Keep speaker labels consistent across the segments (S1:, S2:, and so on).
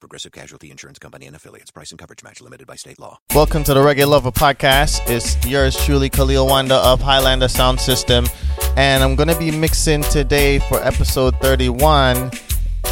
S1: Progressive Casualty Insurance Company and affiliates. Price and coverage match limited by state law.
S2: Welcome to the Reggae Lover Podcast. It's yours truly, Khalil Wanda of Highlander Sound System. And I'm going to be mixing today for episode 31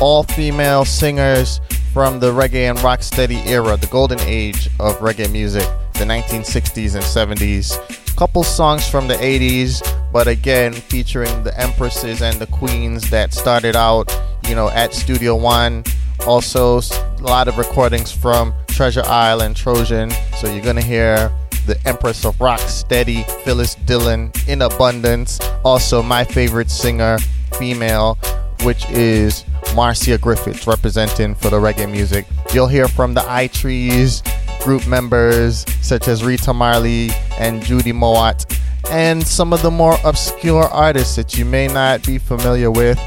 S2: all female singers from the reggae and rocksteady era, the golden age of reggae music, the 1960s and 70s. Couple songs from the 80s, but again, featuring the empresses and the queens that started out, you know, at Studio One. Also, a lot of recordings from Treasure Isle, Trojan. So you're gonna hear the Empress of Rock Steady, Phyllis Dillon in abundance. Also, my favorite singer, female, which is Marcia Griffiths, representing for the reggae music. You'll hear from the I Threes group members such as Rita Marley and Judy Mowatt, and some of the more obscure artists that you may not be familiar with.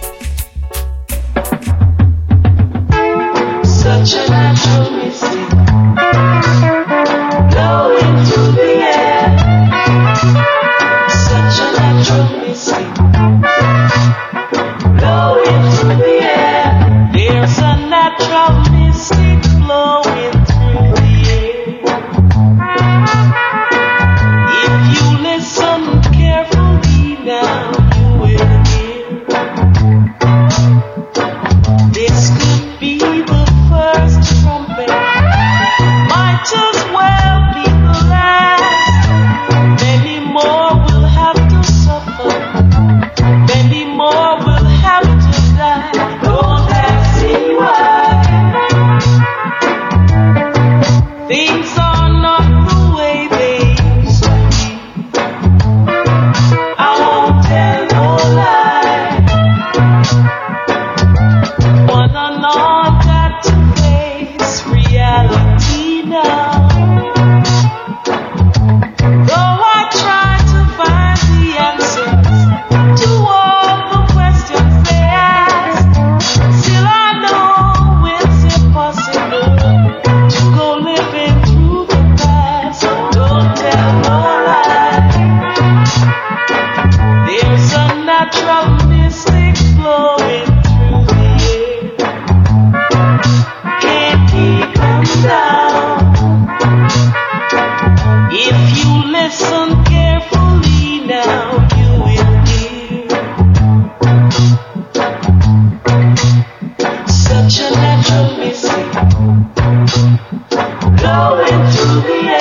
S3: Such a natural
S4: going to the end.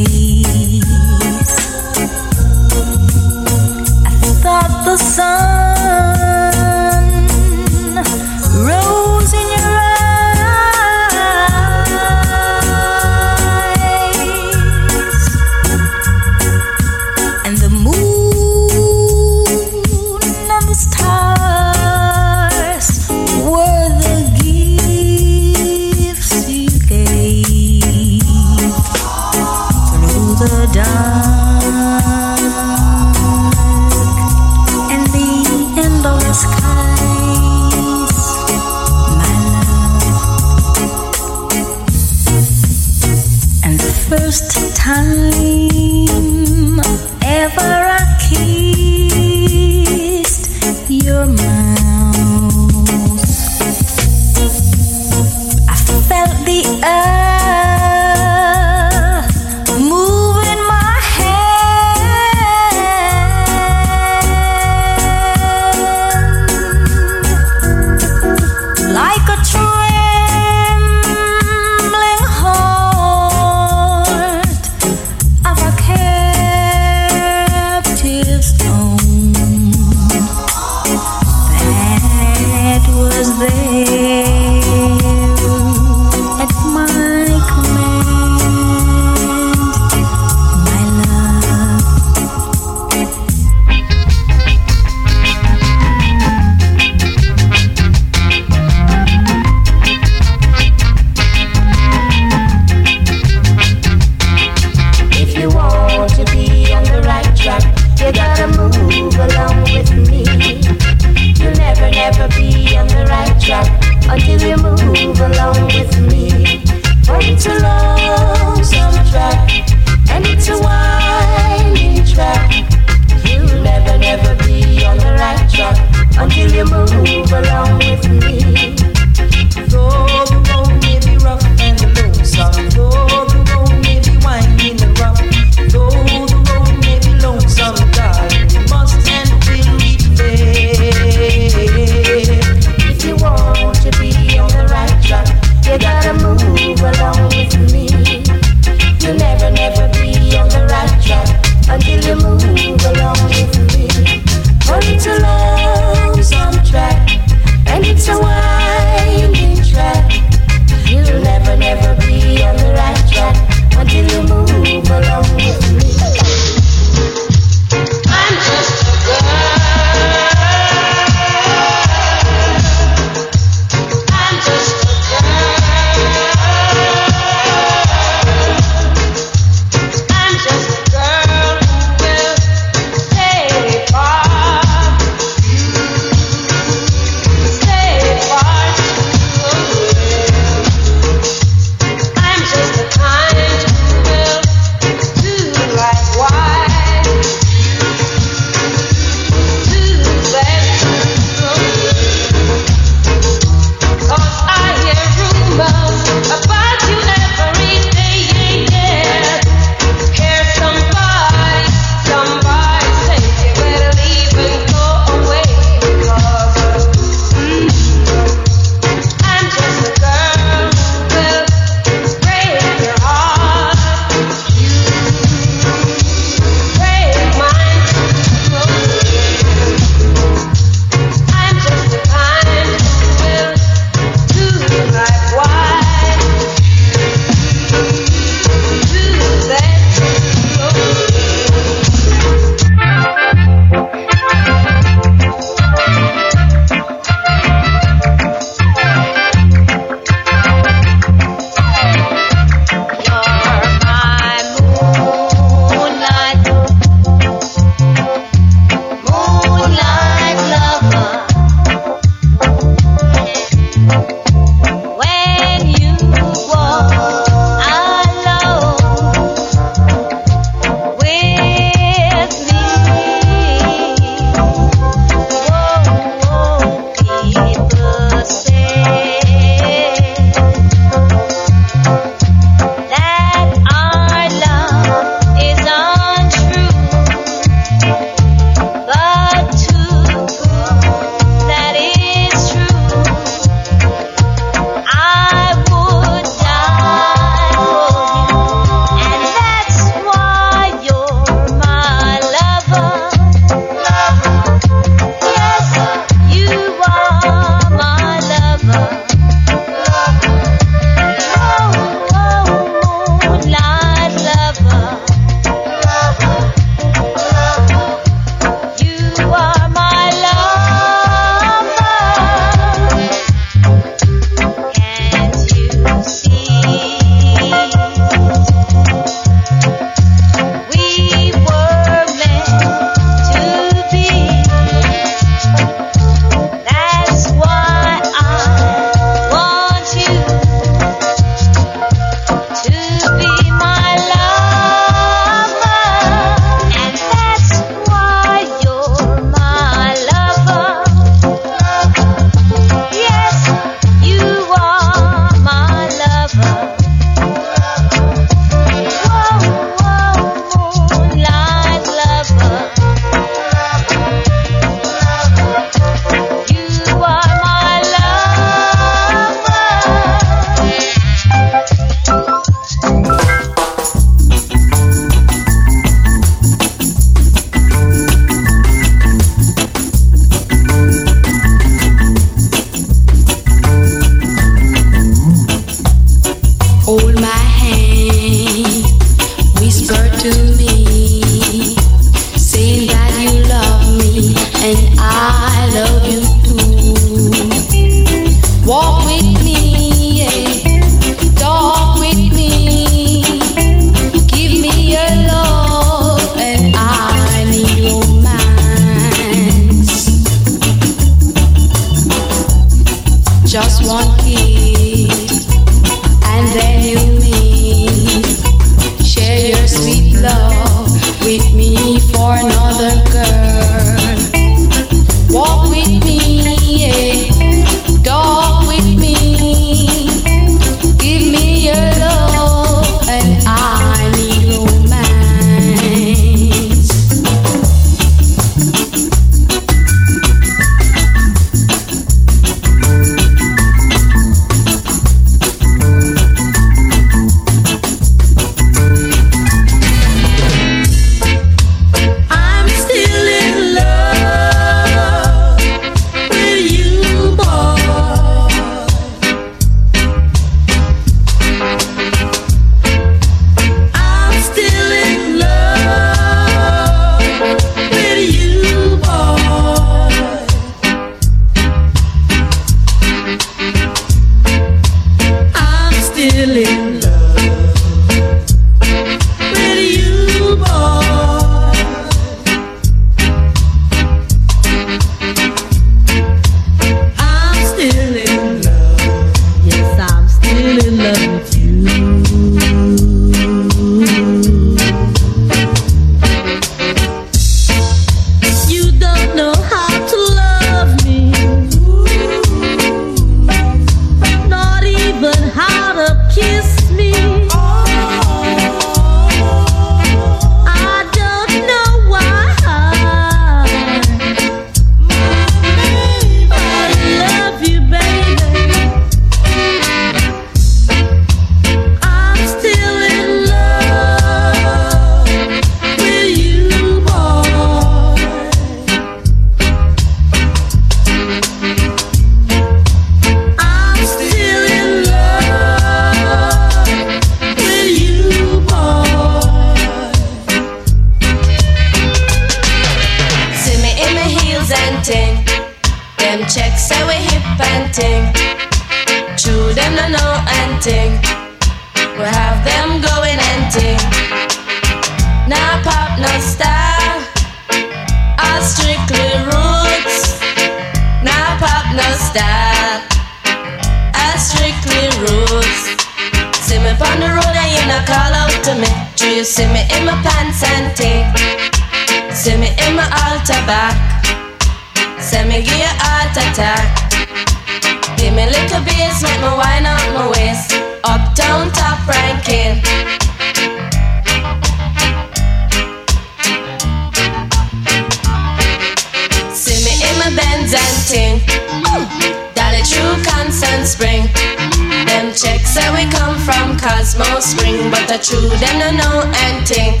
S4: offspring, but I true them no know anything.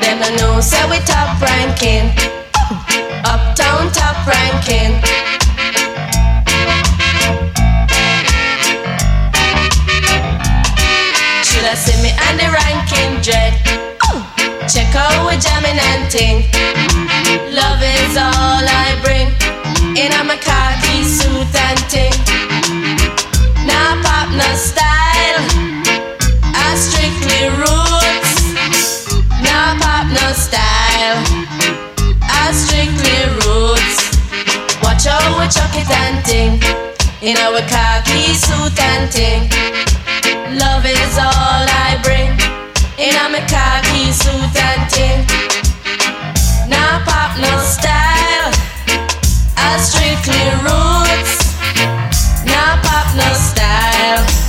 S4: Them no know say we top ranking, uptown top ranking. Should I see me on the ranking dread? Check out we jamming and ting. Love is all I bring. In a my suit and ting. Now pop no style. smile I strictly roots Watch out with chocolate and ting In our khaki suit and ting. Love is all I bring. In our khaki suit and ting. Now pop no style. I strictly roots Now pop no style.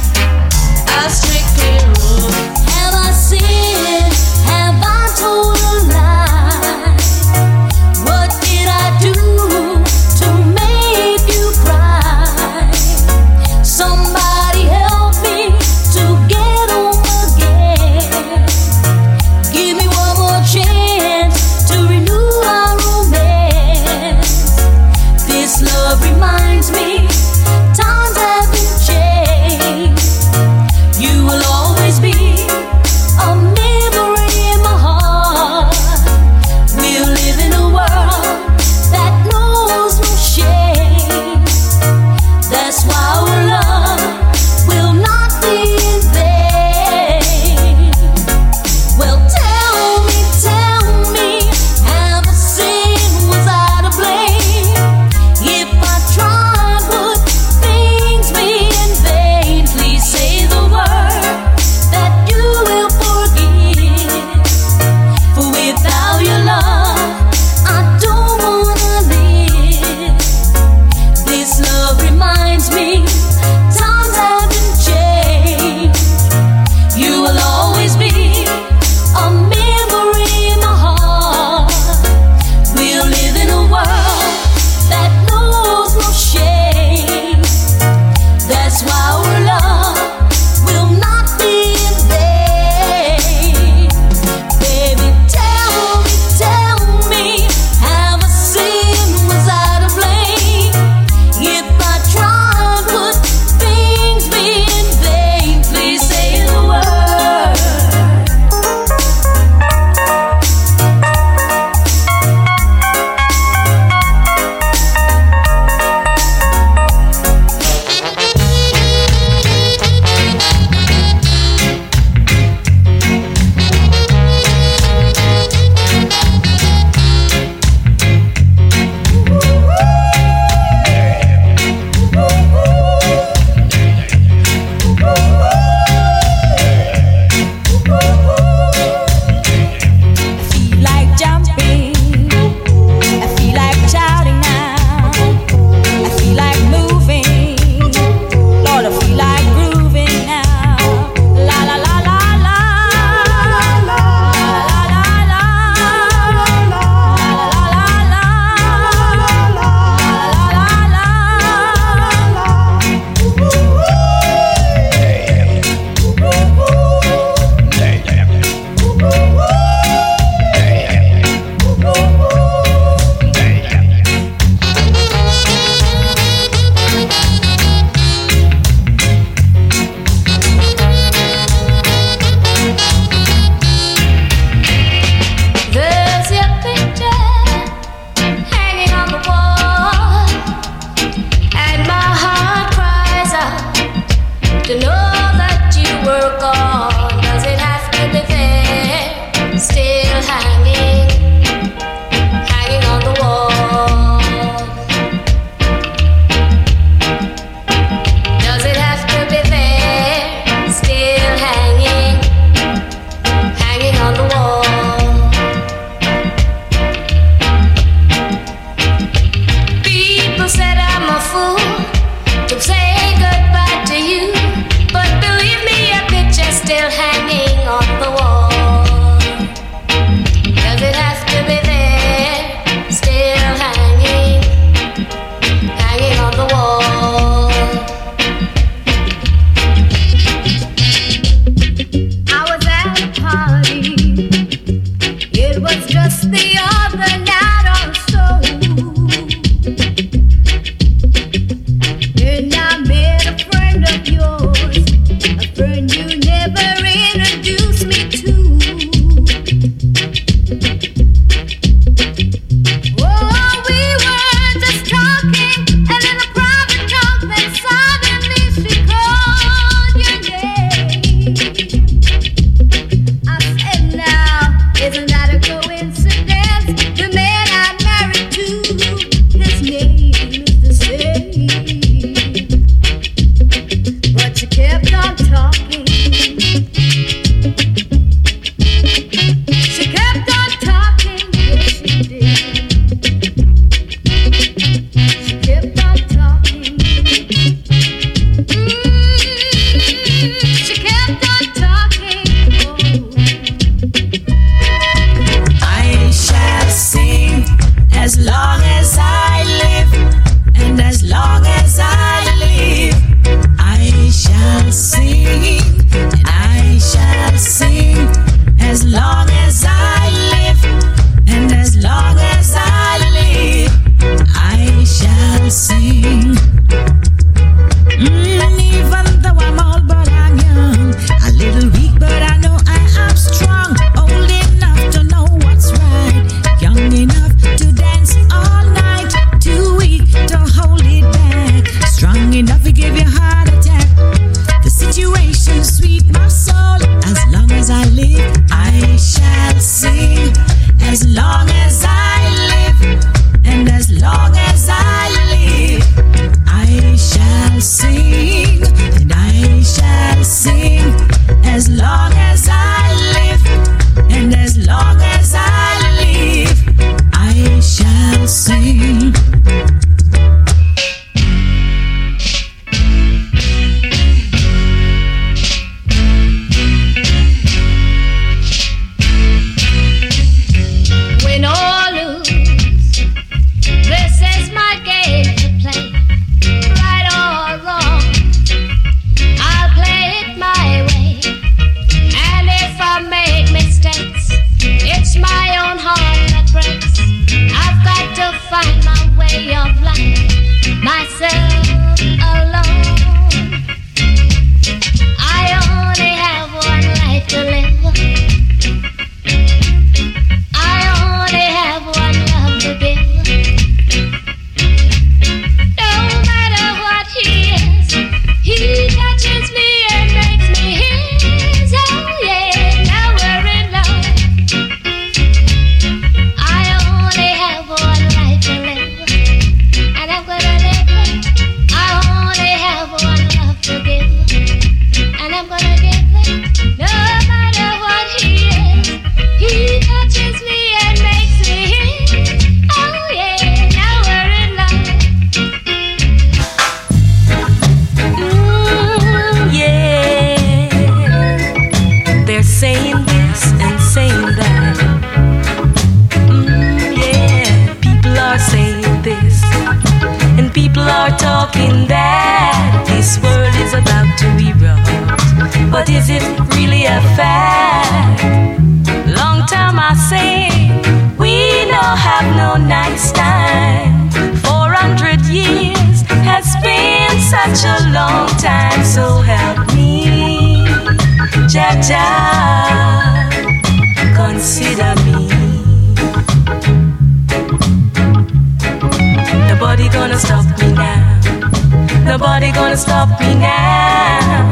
S3: nobody gonna stop me now.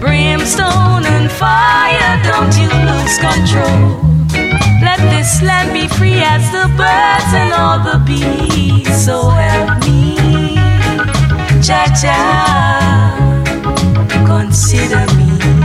S3: Brimstone and fire, don't you lose control. Let this land be free as the birds and all the bees. So help me, cha cha, consider me.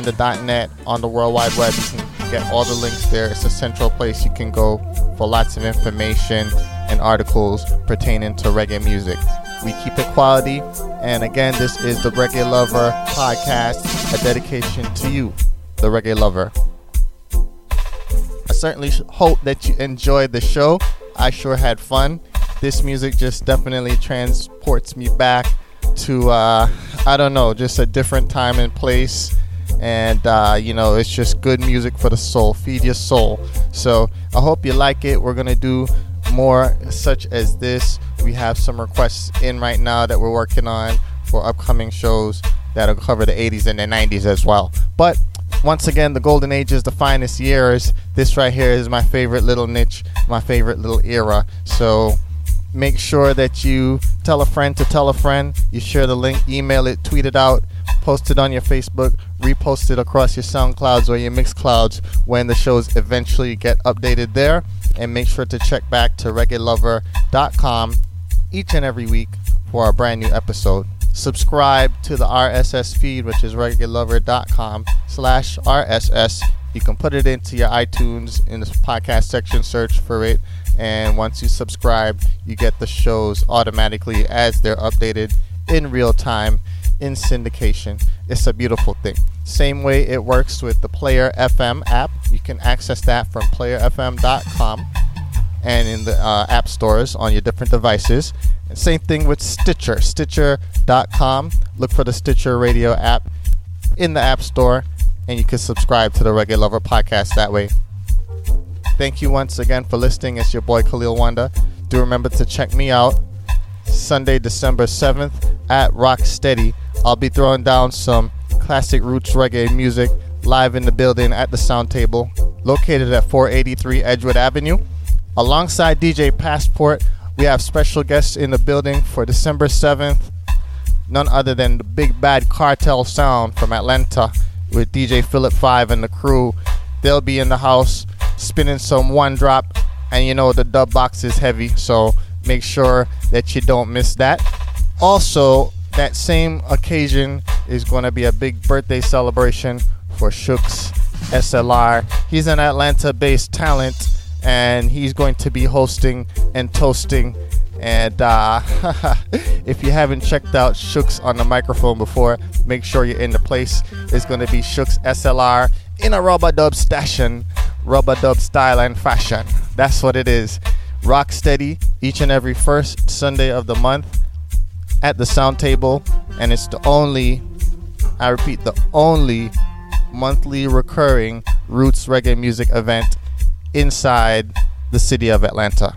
S2: Highlander.net on the World Wide Web. You can get all the links there. It's a central place you can go for lots of information and articles pertaining to reggae music. We keep it quality. And again, this is the Reggae Lover podcast, a dedication to you, the reggae lover. I certainly hope that you enjoyed the show. I sure had fun. This music just definitely transports me back to, uh, I don't know, just a different time and place. And, uh, you know, it's just good music for the soul. Feed your soul. So I hope you like it. We're to do more such as this. We have some requests in right now that we're working on for upcoming shows that'll cover the 80s and the 90s as well. But once again, the golden age is the finest years. This right here is my favorite little niche, my favorite little era. So make sure that you tell a friend to tell a friend. You share the link, email it, tweet it out, post it on your Facebook, repost it across your SoundClouds or your Mixclouds when the shows eventually get updated there. And make sure to check back to reggaelover.com each and every week for a brand new episode. Subscribe to the RSS feed, which is reggaelover.com slash RSS. You can put it into your iTunes in the podcast section, search for it. And once you subscribe, you get the shows automatically as they're updated in real time in syndication. It's a beautiful thing. Same way it works with the Player FM app. You can access that from playerfm.com and in the uh, app stores on your different devices. And same thing with Stitcher, Stitcher.com. Look for the Stitcher radio app in the App Store, and you can subscribe to the Reggae Lover podcast that way. Thank you once again for listening. It's your boy Kahlil Wonda. Do remember to check me out Sunday, December 7th at Rocksteady. I'll be throwing down some classic roots reggae music live in the building at the Sound Table, located at 483 Edgewood Avenue. Alongside DJ Passport, we have special guests in the building for December 7th. None other than the big bad cartel sound from Atlanta with DJ Philip 5 and the crew. They'll be in the house spinning some one drop, and you know the dub box is heavy, so make sure that you don't miss that. Also, that same occasion is going to be a big birthday celebration for Shooks SLR. He's an Atlanta based talent and he's going to be hosting and toasting. And uh, if you haven't checked out Shooks on the microphone before, make sure you're in the place. It's going to be Shooks SLR in a rubber dub station, rubber dub style and fashion. That's what it is. Rock steady each and every first Sunday of the month at the Sound Table, and it's the only, I repeat, the only monthly recurring roots reggae music event inside the city of Atlanta.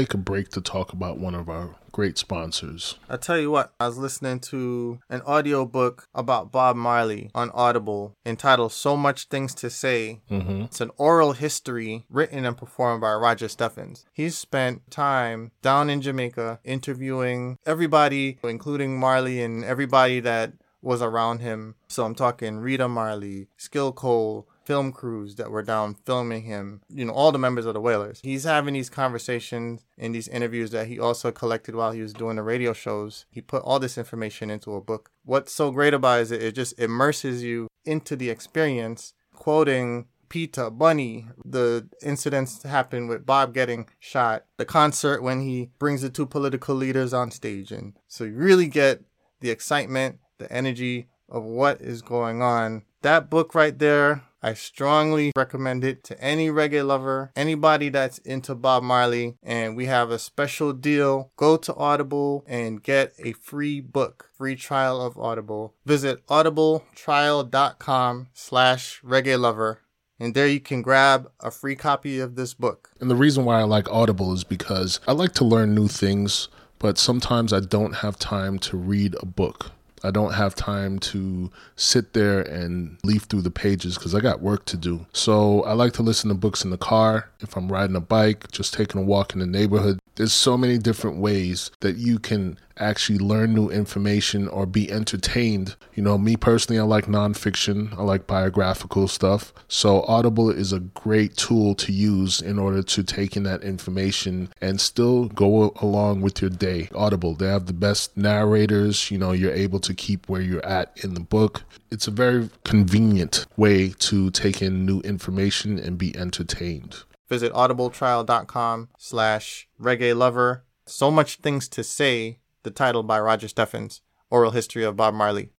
S5: a break to talk about one of our great sponsors.
S2: I'll tell you what, I was listening to an audiobook about Bob Marley on Audible entitled So Much Things to Say.
S5: Mm-hmm.
S2: It's an oral history written and performed by Roger Steffens. He's spent time down in Jamaica interviewing everybody, including Marley and everybody that was around him. So I'm talking Rita Marley, Skill Cole, film crews that were down filming him, you know, all the members of the Wailers. He's having these conversations in these interviews that he also collected while he was doing the radio shows. He put all this information into a book. What's so great about it is it, it just immerses you into the experience, quoting Peter, Bunny, the incidents happened with Bob getting shot, the concert when he brings the two political leaders on stage. And so you really get the excitement, the energy of what is going on. That book right there, I strongly recommend it to any reggae lover, anybody that's into Bob Marley. And we have a special deal. Go to Audible and get a free book, free trial of Audible. Visit audibletrial.com slash reggae lover. And there you can grab a free copy of this book.
S5: And the reason why I like Audible is because I like to learn new things, but sometimes I don't have time to read a book. I don't have time to sit there and leaf through the pages because I got work to do. So I like to listen to books in the car, if I'm riding a bike, just taking a walk in the neighborhood. There's so many different ways that you can actually learn new information or be entertained. You know, me personally, I like nonfiction, I like biographical stuff. So, Audible is a great tool to use in order to take in that information and still go along with your day. Audible, they have the best narrators. You know, you're able to keep where you're at in the book. It's a very convenient way to take in new information and be entertained.
S2: Visit audibletrial.com slash reggae lover. So much things to say, the title by Roger Steffens, Oral History of Bob Marley.